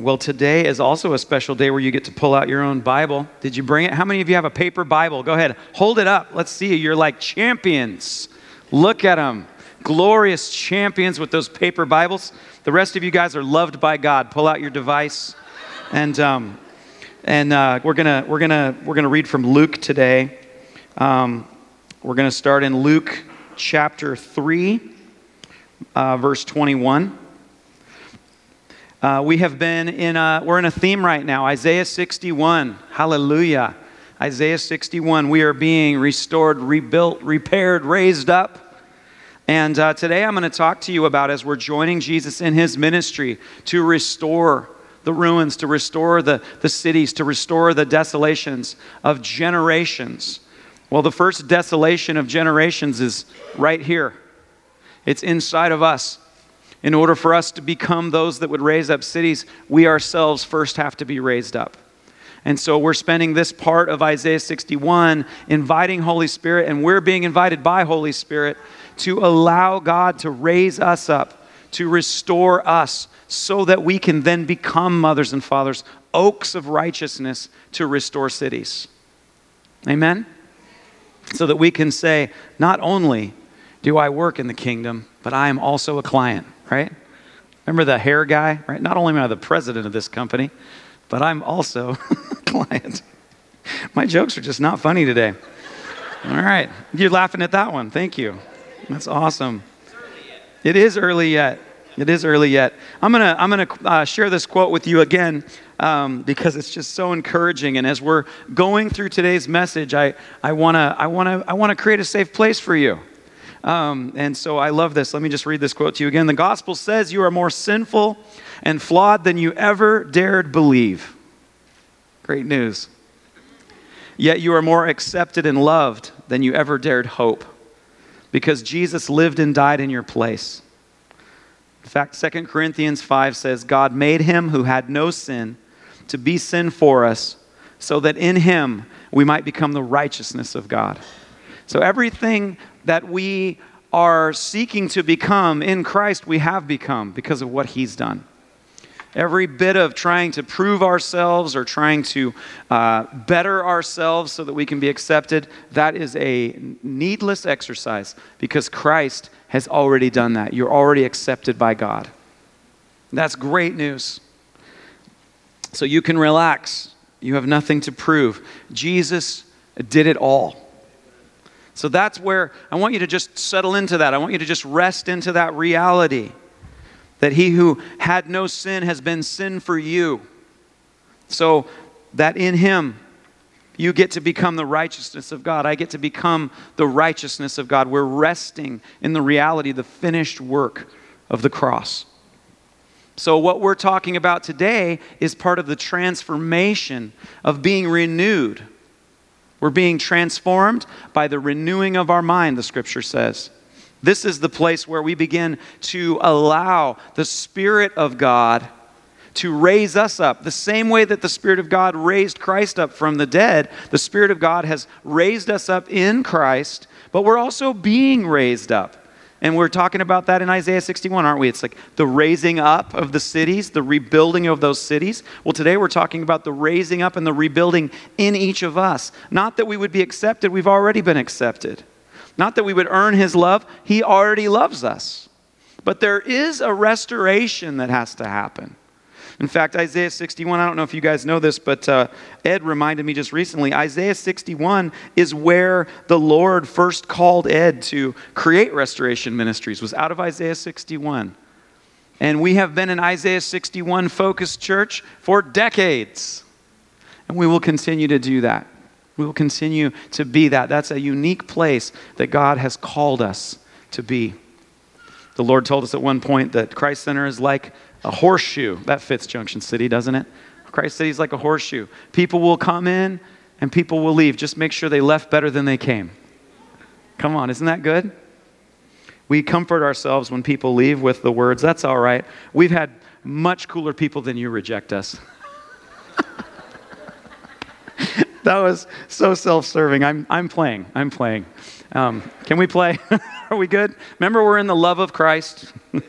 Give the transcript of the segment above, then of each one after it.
Well, today is also a special day where you get to pull out your own Bible. Did you bring it? How many of you have a paper Bible? Go ahead, hold it up. Let's see you. You're like champions. Look at them. Glorious champions with those paper Bibles. The rest of you guys are loved by God. Pull out your device. And, um, and uh, we're going we're gonna, we're gonna read from Luke today. Um, we're going to start in Luke chapter 3, uh, verse 21. Uh, we have been in a, we're in a theme right now, Isaiah 61. Hallelujah. Isaiah 61. We are being restored, rebuilt, repaired, raised up. And uh, today I'm going to talk to you about as we're joining Jesus in his ministry to restore the ruins, to restore the, the cities, to restore the desolations of generations. Well, the first desolation of generations is right here, it's inside of us. In order for us to become those that would raise up cities, we ourselves first have to be raised up. And so we're spending this part of Isaiah 61 inviting Holy Spirit, and we're being invited by Holy Spirit to allow God to raise us up, to restore us, so that we can then become mothers and fathers, oaks of righteousness to restore cities. Amen? So that we can say, not only do I work in the kingdom, but I am also a client right? Remember the hair guy, right? Not only am I the president of this company, but I'm also a client. My jokes are just not funny today. All right. You're laughing at that one. Thank you. That's awesome. It is early yet. It is early yet. I'm gonna I'm gonna uh, share this quote with you again um, because it's just so encouraging. And as we're going through today's message, I I wanna I wanna I wanna create a safe place for you. Um, and so I love this. Let me just read this quote to you again. The gospel says you are more sinful and flawed than you ever dared believe. Great news. Yet you are more accepted and loved than you ever dared hope because Jesus lived and died in your place. In fact, 2 Corinthians 5 says, God made him who had no sin to be sin for us, so that in him we might become the righteousness of God. So everything that we are seeking to become in Christ, we have become because of what He's done. Every bit of trying to prove ourselves or trying to uh, better ourselves so that we can be accepted, that is a needless exercise because Christ has already done that. You're already accepted by God. That's great news. So you can relax. You have nothing to prove. Jesus did it all. So that's where I want you to just settle into that. I want you to just rest into that reality that he who had no sin has been sin for you. So that in him, you get to become the righteousness of God. I get to become the righteousness of God. We're resting in the reality, the finished work of the cross. So, what we're talking about today is part of the transformation of being renewed we're being transformed by the renewing of our mind, the scripture says. This is the place where we begin to allow the Spirit of God to raise us up. The same way that the Spirit of God raised Christ up from the dead, the Spirit of God has raised us up in Christ, but we're also being raised up. And we're talking about that in Isaiah 61, aren't we? It's like the raising up of the cities, the rebuilding of those cities. Well, today we're talking about the raising up and the rebuilding in each of us. Not that we would be accepted, we've already been accepted. Not that we would earn his love, he already loves us. But there is a restoration that has to happen. In fact, Isaiah 61, I don't know if you guys know this, but uh, Ed reminded me just recently Isaiah 61 is where the Lord first called Ed to create restoration ministries, was out of Isaiah 61. And we have been an Isaiah 61 focused church for decades. And we will continue to do that. We will continue to be that. That's a unique place that God has called us to be. The Lord told us at one point that Christ Center is like a horseshoe. That fits Junction City, doesn't it? Christ City is like a horseshoe. People will come in and people will leave. Just make sure they left better than they came. Come on, isn't that good? We comfort ourselves when people leave with the words, that's all right. We've had much cooler people than you reject us. that was so self serving. I'm, I'm playing. I'm playing. Um, can we play? Are we good? Remember, we're in the love of Christ.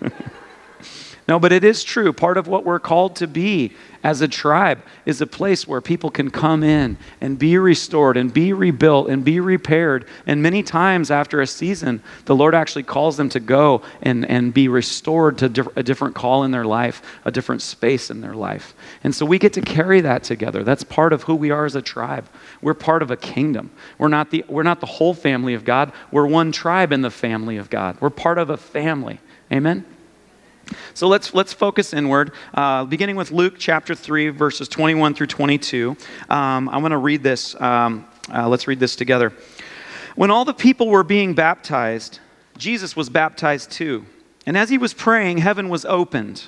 No, but it is true. Part of what we're called to be as a tribe is a place where people can come in and be restored and be rebuilt and be repaired. And many times after a season, the Lord actually calls them to go and, and be restored to a different call in their life, a different space in their life. And so we get to carry that together. That's part of who we are as a tribe. We're part of a kingdom. We're not the, we're not the whole family of God, we're one tribe in the family of God. We're part of a family. Amen? So let's, let's focus inward, uh, beginning with Luke chapter 3, verses 21 through 22. Um, I'm going to read this. Um, uh, let's read this together. When all the people were being baptized, Jesus was baptized too. And as he was praying, heaven was opened.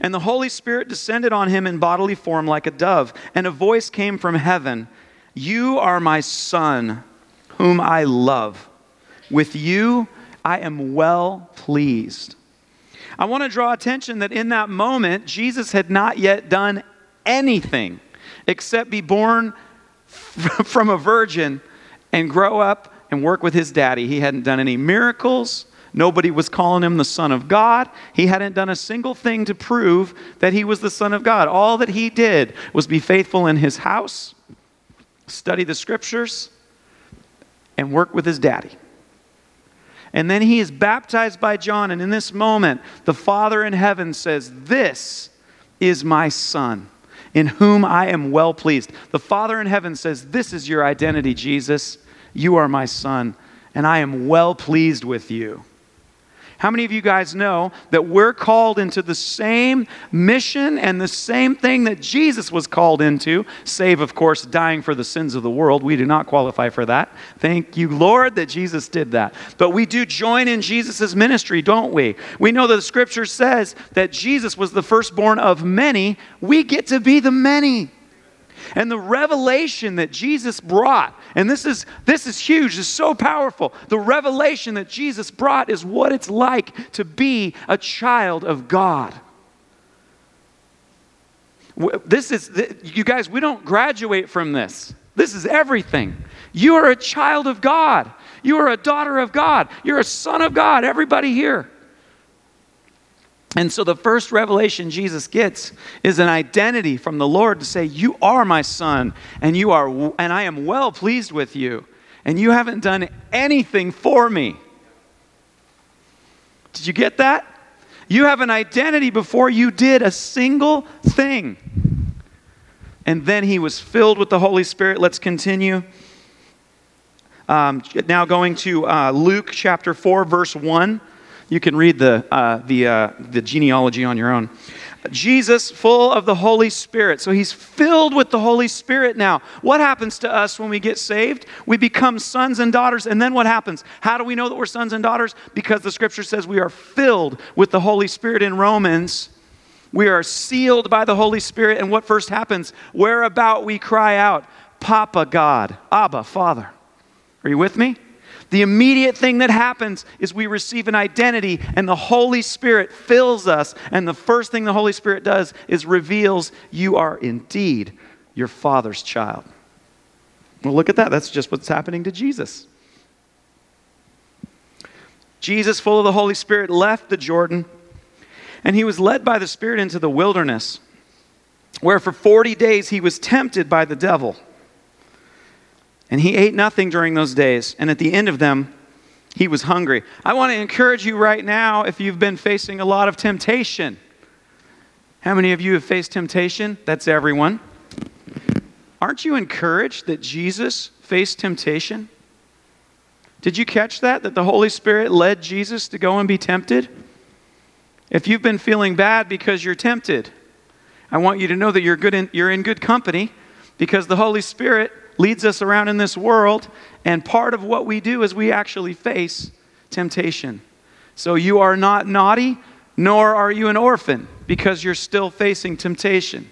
And the Holy Spirit descended on him in bodily form like a dove. And a voice came from heaven You are my Son, whom I love. With you I am well pleased. I want to draw attention that in that moment, Jesus had not yet done anything except be born from a virgin and grow up and work with his daddy. He hadn't done any miracles. Nobody was calling him the Son of God. He hadn't done a single thing to prove that he was the Son of God. All that he did was be faithful in his house, study the scriptures, and work with his daddy. And then he is baptized by John. And in this moment, the Father in heaven says, This is my Son, in whom I am well pleased. The Father in heaven says, This is your identity, Jesus. You are my Son, and I am well pleased with you. How many of you guys know that we're called into the same mission and the same thing that Jesus was called into, save, of course, dying for the sins of the world? We do not qualify for that. Thank you, Lord, that Jesus did that. But we do join in Jesus' ministry, don't we? We know that the scripture says that Jesus was the firstborn of many. We get to be the many. And the revelation that Jesus brought, and this is this is huge, this is so powerful. The revelation that Jesus brought is what it's like to be a child of God. This is you guys, we don't graduate from this. This is everything. You are a child of God. You are a daughter of God. You're a son of God. Everybody here. And so the first revelation Jesus gets is an identity from the Lord to say, "You are my son, and you are and I am well pleased with you, and you haven't done anything for me." Did you get that? You have an identity before you did a single thing. And then he was filled with the Holy Spirit. Let's continue. Um, now going to uh, Luke chapter 4, verse 1. You can read the, uh, the, uh, the genealogy on your own. Jesus, full of the Holy Spirit. So he's filled with the Holy Spirit now. What happens to us when we get saved? We become sons and daughters. And then what happens? How do we know that we're sons and daughters? Because the scripture says we are filled with the Holy Spirit in Romans. We are sealed by the Holy Spirit. And what first happens? Whereabout we cry out, Papa God, Abba, Father. Are you with me? The immediate thing that happens is we receive an identity, and the Holy Spirit fills us. And the first thing the Holy Spirit does is reveals you are indeed your Father's child. Well, look at that. That's just what's happening to Jesus. Jesus, full of the Holy Spirit, left the Jordan, and he was led by the Spirit into the wilderness, where for 40 days he was tempted by the devil. And he ate nothing during those days. And at the end of them, he was hungry. I want to encourage you right now if you've been facing a lot of temptation. How many of you have faced temptation? That's everyone. Aren't you encouraged that Jesus faced temptation? Did you catch that? That the Holy Spirit led Jesus to go and be tempted? If you've been feeling bad because you're tempted, I want you to know that you're, good in, you're in good company because the Holy Spirit leads us around in this world, and part of what we do is we actually face temptation. So you are not naughty, nor are you an orphan, because you're still facing temptation.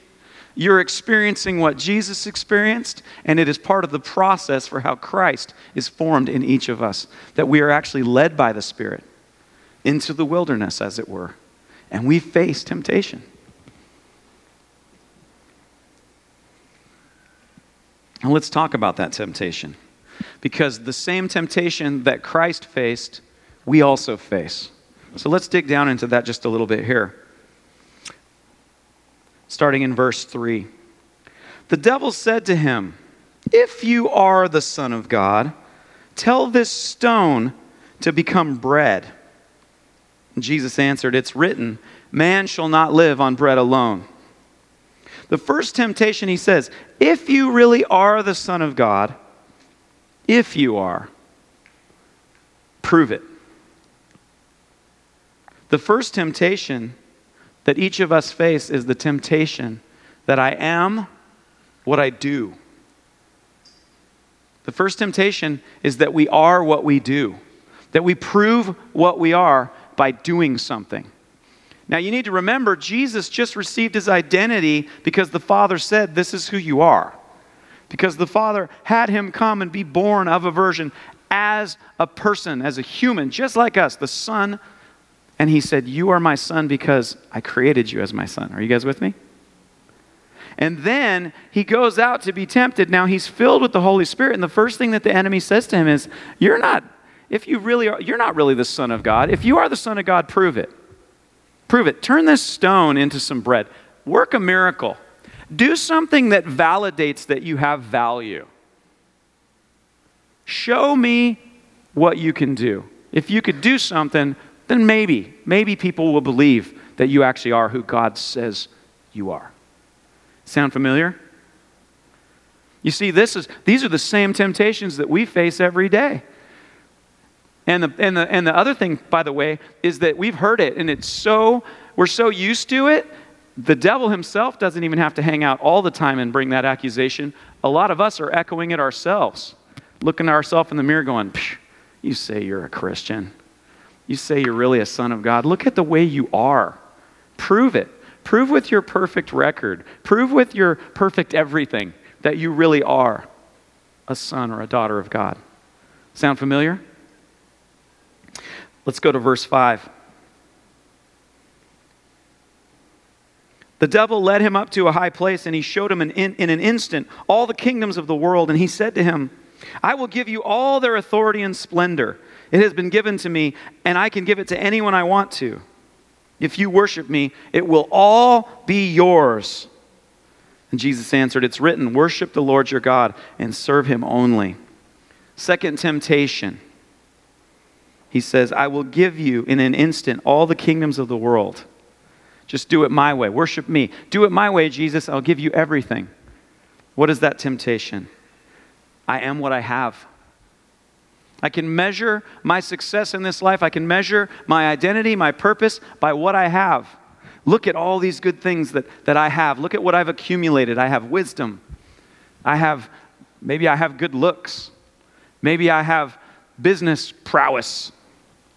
You're experiencing what Jesus experienced, and it is part of the process for how Christ is formed in each of us. That we are actually led by the Spirit into the wilderness, as it were, and we face temptation. And let's talk about that temptation. Because the same temptation that Christ faced, we also face. So let's dig down into that just a little bit here. starting in verse 3. The devil said to him, If you are the Son of God, tell this stone to become bread. And Jesus answered, It's written, Man shall not live on bread alone. The first temptation, he says, If you really are the Son of God, if you are, prove it. The first temptation that each of us face is the temptation that I am what I do. The first temptation is that we are what we do, that we prove what we are by doing something. Now, you need to remember, Jesus just received his identity because the Father said, This is who you are. Because the Father had him come and be born of a virgin as a person, as a human, just like us, the Son. And he said, You are my son because I created you as my son. Are you guys with me? And then he goes out to be tempted. Now he's filled with the Holy Spirit. And the first thing that the enemy says to him is, You're not, if you really are, you're not really the Son of God. If you are the Son of God, prove it. Prove it. Turn this stone into some bread. Work a miracle. Do something that validates that you have value. Show me what you can do. If you could do something, then maybe, maybe people will believe that you actually are who God says you are. Sound familiar? You see, this is, these are the same temptations that we face every day. And the, and, the, and the other thing, by the way, is that we've heard it and it's so, we're so used to it, the devil himself doesn't even have to hang out all the time and bring that accusation. A lot of us are echoing it ourselves, looking at ourselves in the mirror going, You say you're a Christian. You say you're really a son of God. Look at the way you are. Prove it. Prove with your perfect record, prove with your perfect everything that you really are a son or a daughter of God. Sound familiar? Let's go to verse 5. The devil led him up to a high place, and he showed him in, in, in, an instant all the kingdoms of the world. And he said to him, I will give you all their authority and splendor. It has been given to me, and I can give it to anyone I want to. If you worship me, it will all be yours. And Jesus answered, It's written, Worship the Lord your God and serve him only. Second temptation. He says, I will give you in an instant all the kingdoms of the world. Just do it my way. Worship me. Do it my way, Jesus. I'll give you everything. What is that temptation? I am what I have. I can measure my success in this life. I can measure my identity, my purpose by what I have. Look at all these good things that, that I have. Look at what I've accumulated. I have wisdom. I have, maybe I have good looks. Maybe I have business prowess.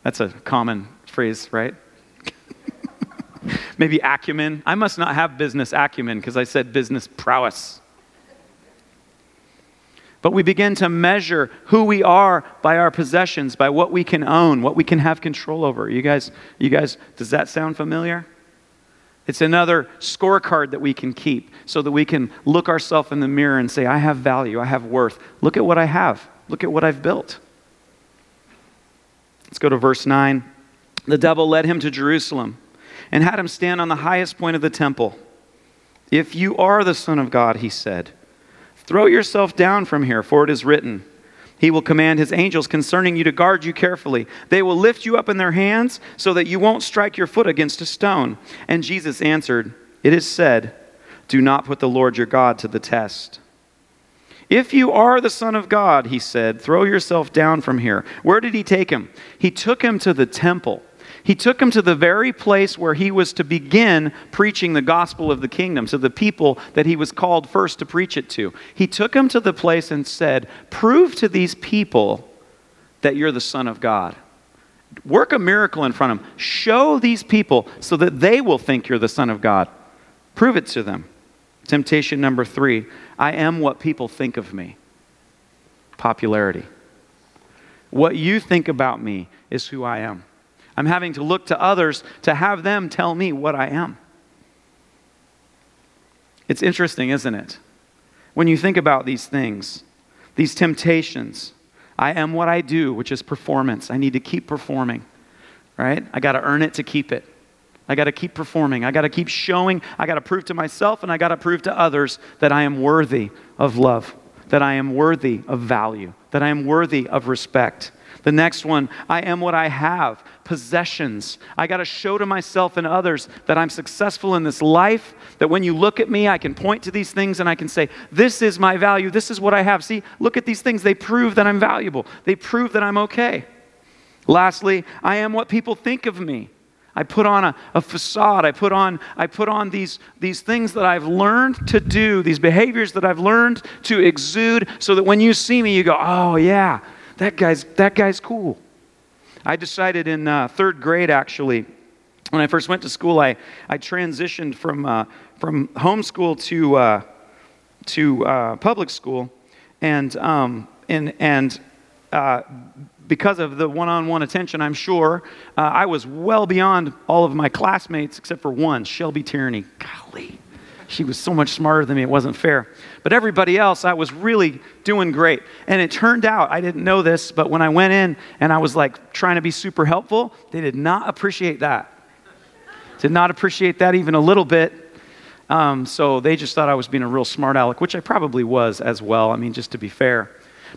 That's a common phrase, right? maybe acumen. I must not have business acumen because I said business prowess. But we begin to measure who we are by our possessions, by what we can own, what we can have control over. You guys, you guys, does that sound familiar? It's another scorecard that we can keep so that we can look ourselves in the mirror and say, I have value, I have worth. Look at what I have, look at what I've built. Let's go to verse 9. The devil led him to Jerusalem and had him stand on the highest point of the temple. If you are the Son of God, he said, Throw yourself down from here, for it is written, He will command His angels concerning you to guard you carefully. They will lift you up in their hands so that you won't strike your foot against a stone. And Jesus answered, It is said, Do not put the Lord your God to the test. If you are the Son of God, he said, throw yourself down from here. Where did he take him? He took him to the temple he took him to the very place where he was to begin preaching the gospel of the kingdom to the people that he was called first to preach it to. He took him to the place and said, Prove to these people that you're the Son of God. Work a miracle in front of them. Show these people so that they will think you're the Son of God. Prove it to them. Temptation number three I am what people think of me. Popularity. What you think about me is who I am. I'm having to look to others to have them tell me what I am. It's interesting, isn't it? When you think about these things, these temptations, I am what I do, which is performance. I need to keep performing, right? I got to earn it to keep it. I got to keep performing. I got to keep showing. I got to prove to myself and I got to prove to others that I am worthy of love, that I am worthy of value, that I am worthy of respect. The next one, I am what I have, possessions. I got to show to myself and others that I'm successful in this life, that when you look at me, I can point to these things and I can say, This is my value. This is what I have. See, look at these things. They prove that I'm valuable, they prove that I'm okay. Lastly, I am what people think of me. I put on a, a, facade. I put on, I put on these, these things that I've learned to do, these behaviors that I've learned to exude, so that when you see me, you go, oh, yeah, that guy's, that guy's cool. I decided in uh, third grade, actually, when I first went to school, I, I transitioned from, uh, from homeschool to, uh, to uh, public school. And, um, and, and uh, because of the one on one attention, I'm sure, uh, I was well beyond all of my classmates except for one, Shelby Tierney. Golly, she was so much smarter than me, it wasn't fair. But everybody else, I was really doing great. And it turned out, I didn't know this, but when I went in and I was like trying to be super helpful, they did not appreciate that. Did not appreciate that even a little bit. Um, so they just thought I was being a real smart aleck, which I probably was as well. I mean, just to be fair.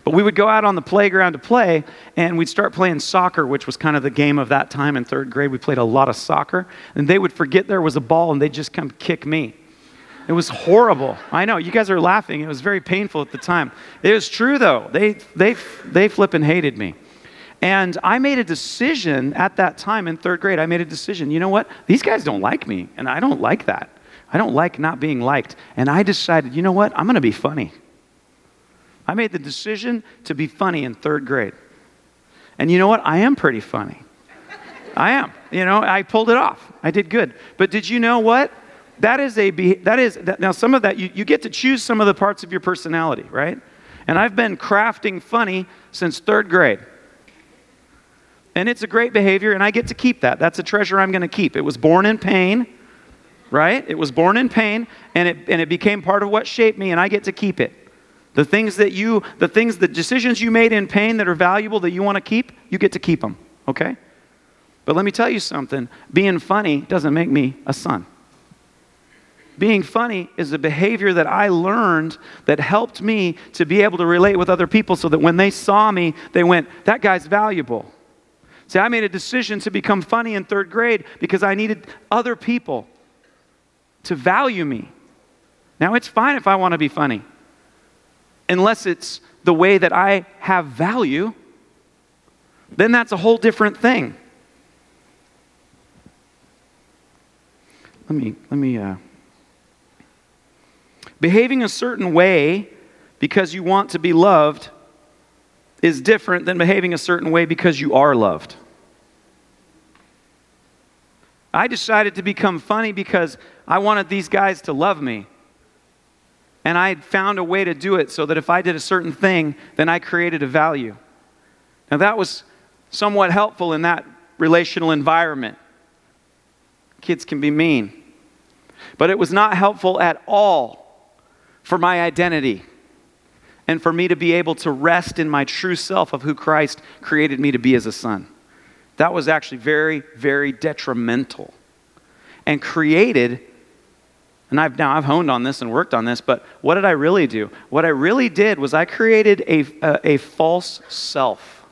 But we would go out on the playground to play, and we'd start playing soccer, which was kind of the game of that time in third grade. We played a lot of soccer, and they would forget there was a ball, and they'd just come kick me. It was horrible. I know, you guys are laughing. It was very painful at the time. It was true, though. They, they, they flipping hated me. And I made a decision at that time in third grade. I made a decision. You know what? These guys don't like me, and I don't like that. I don't like not being liked. And I decided, you know what? I'm going to be funny. I made the decision to be funny in third grade. And you know what? I am pretty funny. I am. You know, I pulled it off. I did good. But did you know what? That is a, that is, now some of that, you, you get to choose some of the parts of your personality, right? And I've been crafting funny since third grade. And it's a great behavior, and I get to keep that. That's a treasure I'm going to keep. It was born in pain, right? It was born in pain, and it, and it became part of what shaped me, and I get to keep it. The things that you, the things, the decisions you made in pain that are valuable that you want to keep, you get to keep them, okay? But let me tell you something being funny doesn't make me a son. Being funny is a behavior that I learned that helped me to be able to relate with other people so that when they saw me, they went, that guy's valuable. See, I made a decision to become funny in third grade because I needed other people to value me. Now, it's fine if I want to be funny unless it's the way that I have value, then that's a whole different thing. Let me, let me, uh, behaving a certain way because you want to be loved is different than behaving a certain way because you are loved. I decided to become funny because I wanted these guys to love me. And I had found a way to do it so that if I did a certain thing, then I created a value. Now, that was somewhat helpful in that relational environment. Kids can be mean. But it was not helpful at all for my identity and for me to be able to rest in my true self of who Christ created me to be as a son. That was actually very, very detrimental and created and I've now I've honed on this and worked on this, but what did I really do? What I really did was I created a, a, a false self.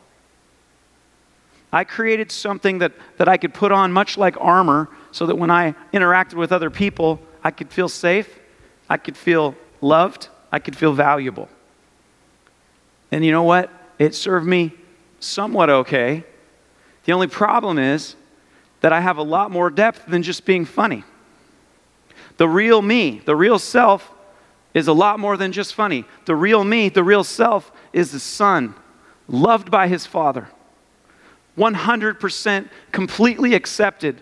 I created something that, that I could put on much like armor so that when I interacted with other people, I could feel safe, I could feel loved, I could feel valuable. And you know what? It served me somewhat okay. The only problem is that I have a lot more depth than just being funny. The real me, the real self, is a lot more than just funny. The real me, the real self, is the son, loved by his father. 100% completely accepted,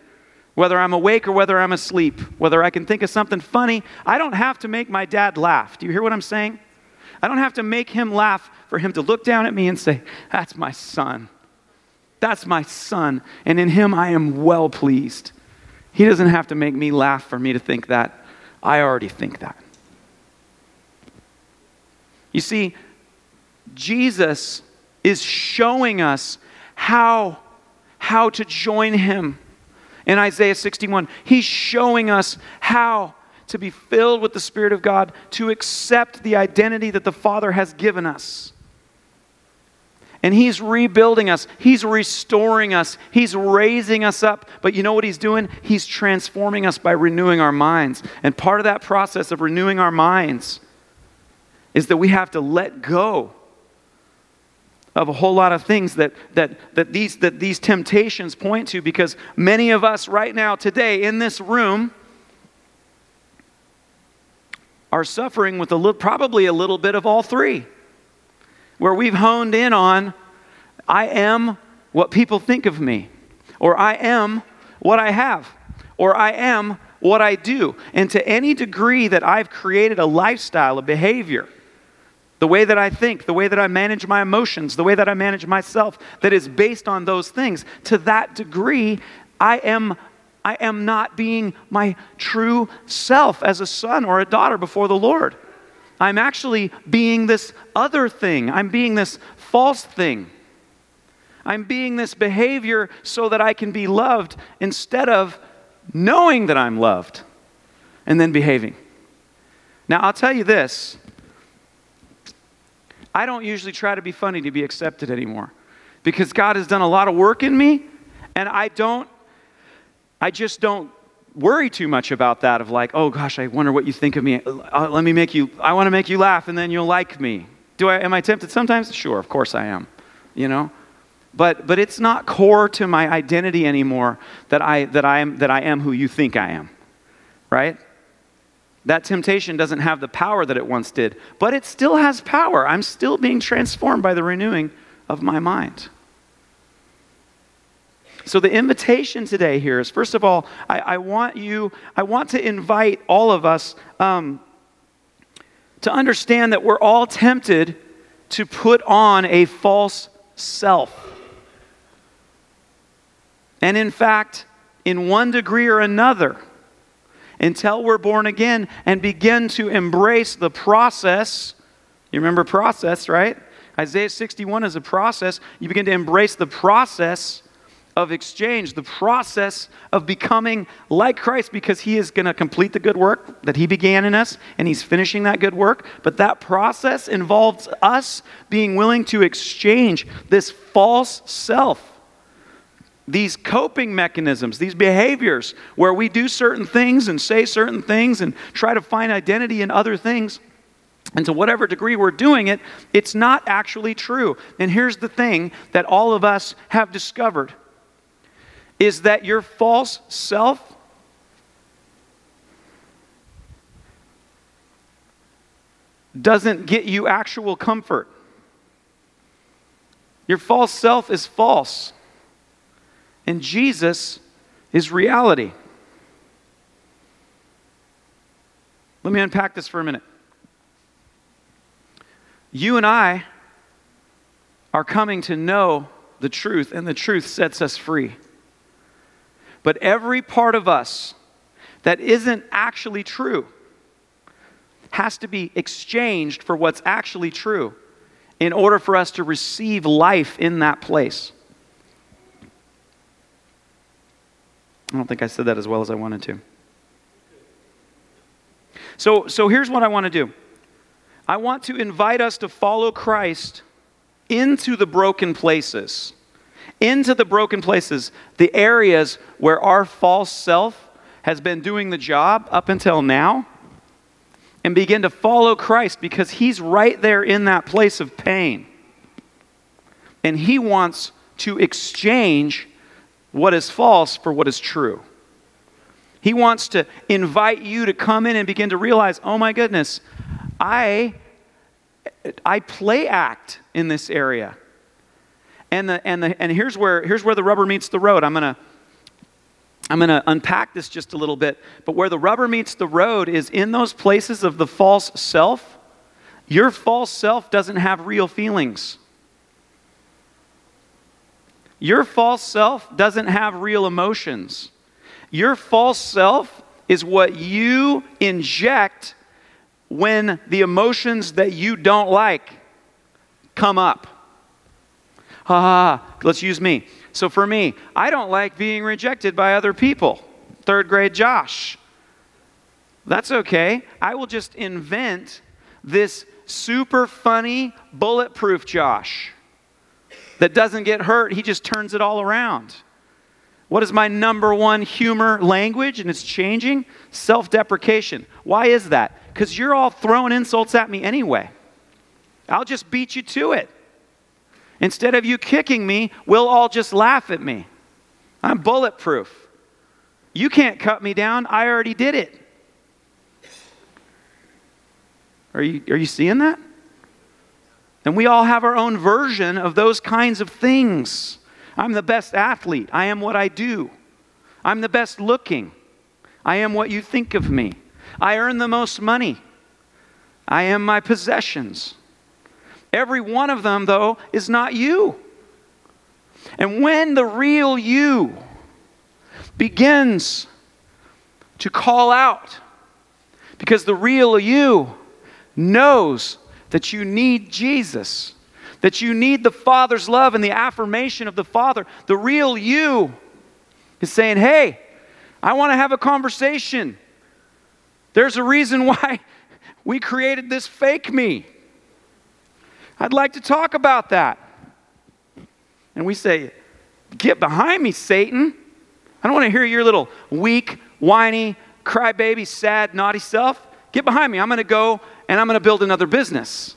whether I'm awake or whether I'm asleep, whether I can think of something funny. I don't have to make my dad laugh. Do you hear what I'm saying? I don't have to make him laugh for him to look down at me and say, That's my son. That's my son. And in him I am well pleased. He doesn't have to make me laugh for me to think that. I already think that. You see, Jesus is showing us how, how to join him in Isaiah 61. He's showing us how to be filled with the Spirit of God, to accept the identity that the Father has given us. And He's rebuilding us, He's restoring us, He's raising us up. But you know what He's doing? He's transforming us by renewing our minds. And part of that process of renewing our minds is that we have to let go of a whole lot of things that, that, that, these, that these temptations point to because many of us right now, today, in this room, are suffering with a little, probably a little bit of all three where we've honed in on, I am what people think of me, or I am what I have, or I am what I do. And to any degree that I've created a lifestyle, a behavior, the way that I think, the way that I manage my emotions, the way that I manage myself, that is based on those things, to that degree, I am. I am not being my true self as a son or a daughter before the Lord. I'm actually being this other thing. I'm being this false thing. I'm being this behavior so that I can be loved instead of knowing that I'm loved and then behaving. Now, I'll tell you this I don't usually try to be funny to be accepted anymore because God has done a lot of work in me and I don't, I just don't worry too much about that of like, oh gosh, I wonder what you think of me. Uh, let me make you, I want to make you laugh and then you'll like me. Do I, am I tempted sometimes? Sure, of course I am, you know? But, but it's not core to my identity anymore that I, that, I am, that I am who you think I am, right? That temptation doesn't have the power that it once did, but it still has power. I'm still being transformed by the renewing of my mind. So the invitation today here is first of all, I, I want you, I want to invite all of us um, to understand that we're all tempted to put on a false self. And in fact, in one degree or another, until we're born again and begin to embrace the process. You remember process, right? Isaiah 61 is a process. You begin to embrace the process of exchange, the process of becoming like Christ because He is going to complete the good work that He began in us and He's finishing that good work. But that process involves us being willing to exchange this false self. These coping mechanisms, these behaviors where we do certain things and say certain things and try to find identity in other things, and to whatever degree we're doing it, it's not actually true. And here's the thing that all of us have discovered is that your false self doesn't get you actual comfort. Your false self is false, and Jesus is reality. Let me unpack this for a minute. You and I are coming to know the truth, and the truth sets us free. But every part of us that isn't actually true has to be exchanged for what's actually true in order for us to receive life in that place. I don't think I said that as well as I wanted to. So, so here's what I want to do I want to invite us to follow Christ into the broken places into the broken places, the areas where our false self has been doing the job up until now, and begin to follow Christ because He's right there in that place of pain. And He wants to exchange what is false for what is true. He wants to invite you to come in and begin to realize, oh my goodness, I, I play act in this area. And, the, and, the, and here's, where, here's where the rubber meets the road. I'm going to I'm going to unpack this just a little bit. But where the rubber meets the road is in those places of the false self, your false self doesn't have real feelings. Your false self doesn't have real emotions. Your false self is what you inject when the emotions that you don't like come up ha ha, let's use me. So for me, I don't like being rejected by other people. Third grade Josh. That's okay. I will just invent this super funny, bulletproof Josh that doesn't get hurt. He just turns it all around. What is my number one humor language? And it's changing self deprecation. Why is that? Because you're all throwing insults at me anyway. I'll just beat you to it. Instead of you kicking me, we'll all just laugh at me. I'm bulletproof. You can't cut me down. I already did it. Are you, are you seeing that? And we all have our own version of those kinds of things. I'm the best athlete. I am what I do. I'm the best looking. I am what you think of me. I earn the most money. I am my possessions. Every one of them, though, is not you. And when the real you begins to call out, because the real you knows that you need Jesus, that you need the Father's love and the affirmation of the Father, the real you is saying, Hey, I want to have a conversation. There's a reason why we created this fake me. I'd like to talk about that. And we say, Get behind me, Satan. I don't want to hear your little weak, whiny, crybaby, sad, naughty self. Get behind me. I'm going to go and I'm going to build another business.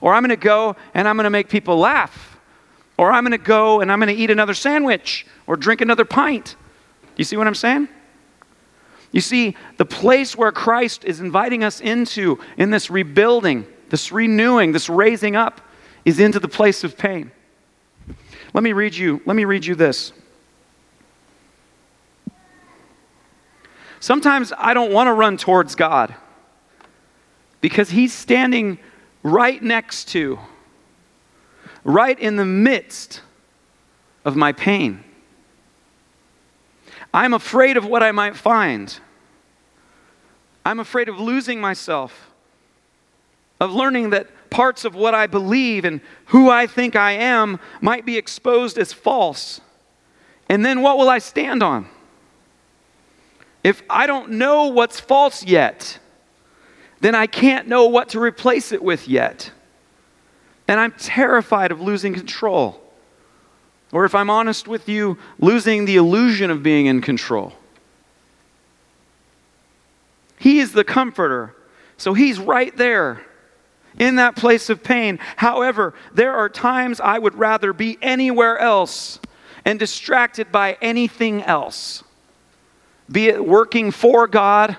Or I'm going to go and I'm going to make people laugh. Or I'm going to go and I'm going to eat another sandwich or drink another pint. You see what I'm saying? You see, the place where Christ is inviting us into in this rebuilding, this renewing, this raising up, is into the place of pain. Let me read you, let me read you this. Sometimes I don't want to run towards God because He's standing right next to, right in the midst of my pain. I'm afraid of what I might find. I'm afraid of losing myself, of learning that parts of what I believe and who I think I am might be exposed as false. And then what will I stand on? If I don't know what's false yet, then I can't know what to replace it with yet. And I'm terrified of losing control. Or if I'm honest with you, losing the illusion of being in control. He is the comforter. So he's right there in that place of pain. However, there are times I would rather be anywhere else and distracted by anything else be it working for God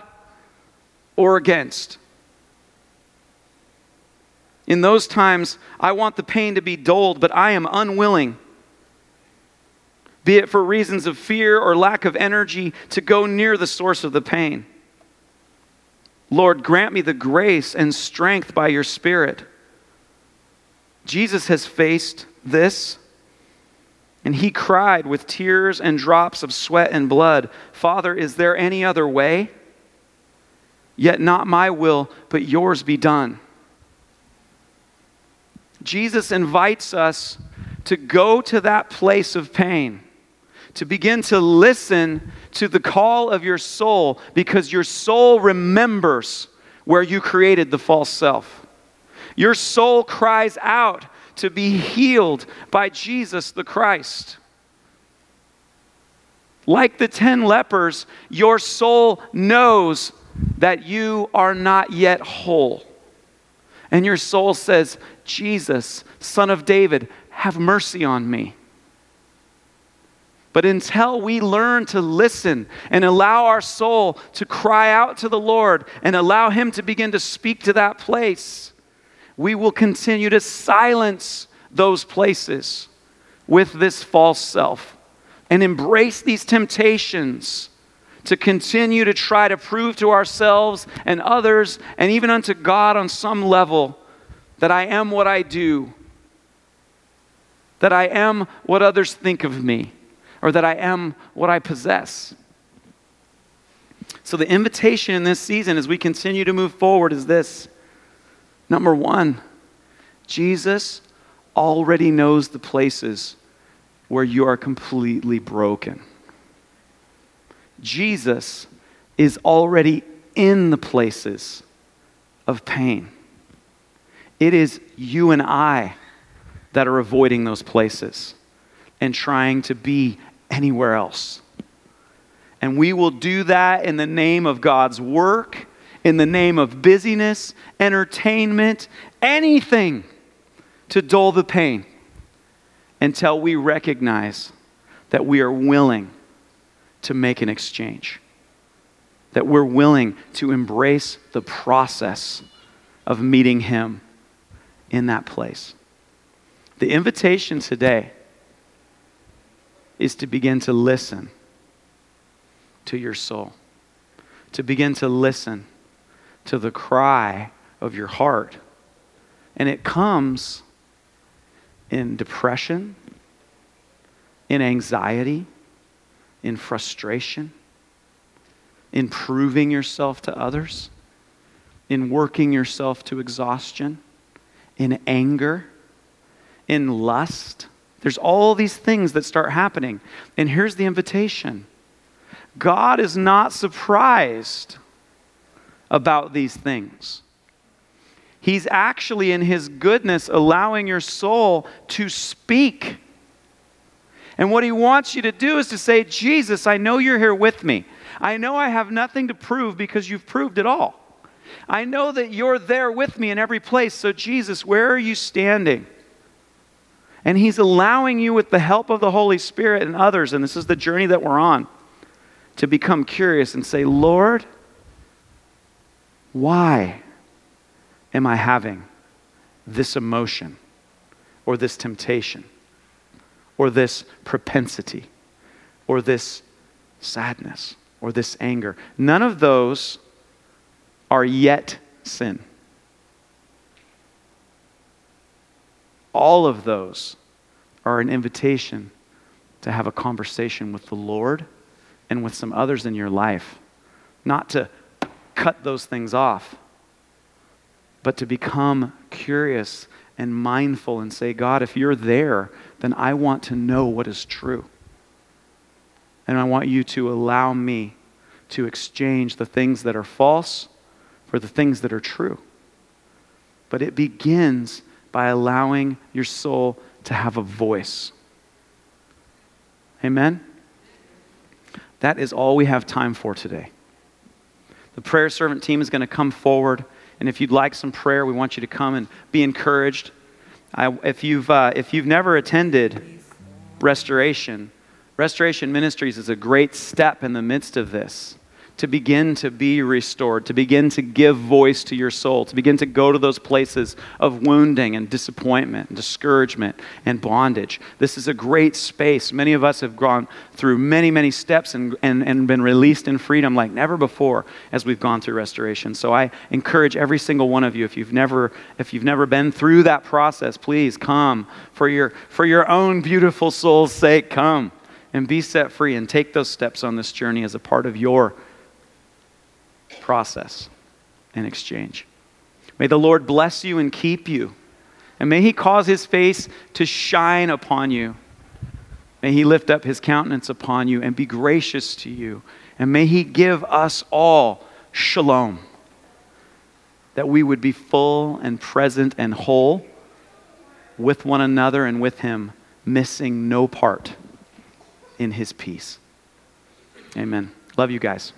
or against. In those times, I want the pain to be dulled, but I am unwilling, be it for reasons of fear or lack of energy, to go near the source of the pain. Lord, grant me the grace and strength by your Spirit. Jesus has faced this. And he cried with tears and drops of sweat and blood Father, is there any other way? Yet not my will, but yours be done. Jesus invites us to go to that place of pain, to begin to listen to the call of your soul, because your soul remembers where you created the false self. Your soul cries out to be healed by Jesus the Christ. Like the ten lepers, your soul knows that you are not yet whole. And your soul says, Jesus, Son of David, have mercy on me. But until we learn to listen and allow our soul to cry out to the Lord and allow Him to begin to speak to that place, we will continue to silence those places with this false self and embrace these temptations to continue to try to prove to ourselves and others and even unto God on some level that I am what I do, that I am what others think of me, or that I am what I possess. So, the invitation in this season as we continue to move forward is this Number one, Jesus already knows the places where you are completely broken. Jesus is already in the places of pain. It is you and I that are avoiding those places and trying to be anywhere else. And we will do that in the name of God's work, in the name of busyness, entertainment, anything to dull the pain until we recognize that we are willing to make an exchange, that we're willing to embrace the process of meeting Him in that place. The invitation today is to begin to listen to your soul, to begin to listen to the cry of your heart. And it comes in depression, in anxiety, in frustration, in proving yourself to others, in working yourself to exhaustion, in anger, in lust. There's all these things that start happening. And here's the invitation God is not surprised about these things. He's actually, in His goodness, allowing your soul to speak. And what He wants you to do is to say, Jesus, I know you're here with me. I know I have nothing to prove because you've proved it all. I know that you're there with me in every place. So, Jesus, where are you standing? And He's allowing you, with the help of the Holy Spirit and others, and this is the journey that we're on, to become curious and say, Lord, why am I having this emotion or this temptation or this propensity or this sadness or this anger? None of those are yet sin. All of those are an invitation to have a conversation with the Lord and with some others in your life. Not to cut those things off, but to become curious and mindful and say, God, if you're there, then I want to know what is true. And I want you to allow me to exchange the things that are false for the things that are true. But it begins by allowing your soul to have a voice. Amen? That is all we have time for today. The prayer servant team is going to come forward. And if you'd like some prayer, we want you to come and be encouraged. I, if, you've, uh, if you've never attended Restoration, Restoration Ministries is a great step in the midst of this to begin to be restored, to begin to give voice to your soul, to begin to go to those places of wounding and disappointment and discouragement and bondage. This is a great space. Many of us have gone through many, many steps and, and, and been released in freedom like never before as we've gone through restoration. So I encourage every single one of you, if you've never, if you've never been through that process, please come for your, for your own beautiful soul's sake. Come and be set free and take those steps on this journey as a part of your process in exchange. May the Lord bless you and keep you. And may he cause his face to shine upon you. May he lift up his countenance upon you and be gracious to you. And may he give us all shalom, that we would be full and present and whole with one another and with him, missing no part in his peace. Amen. Love you guys.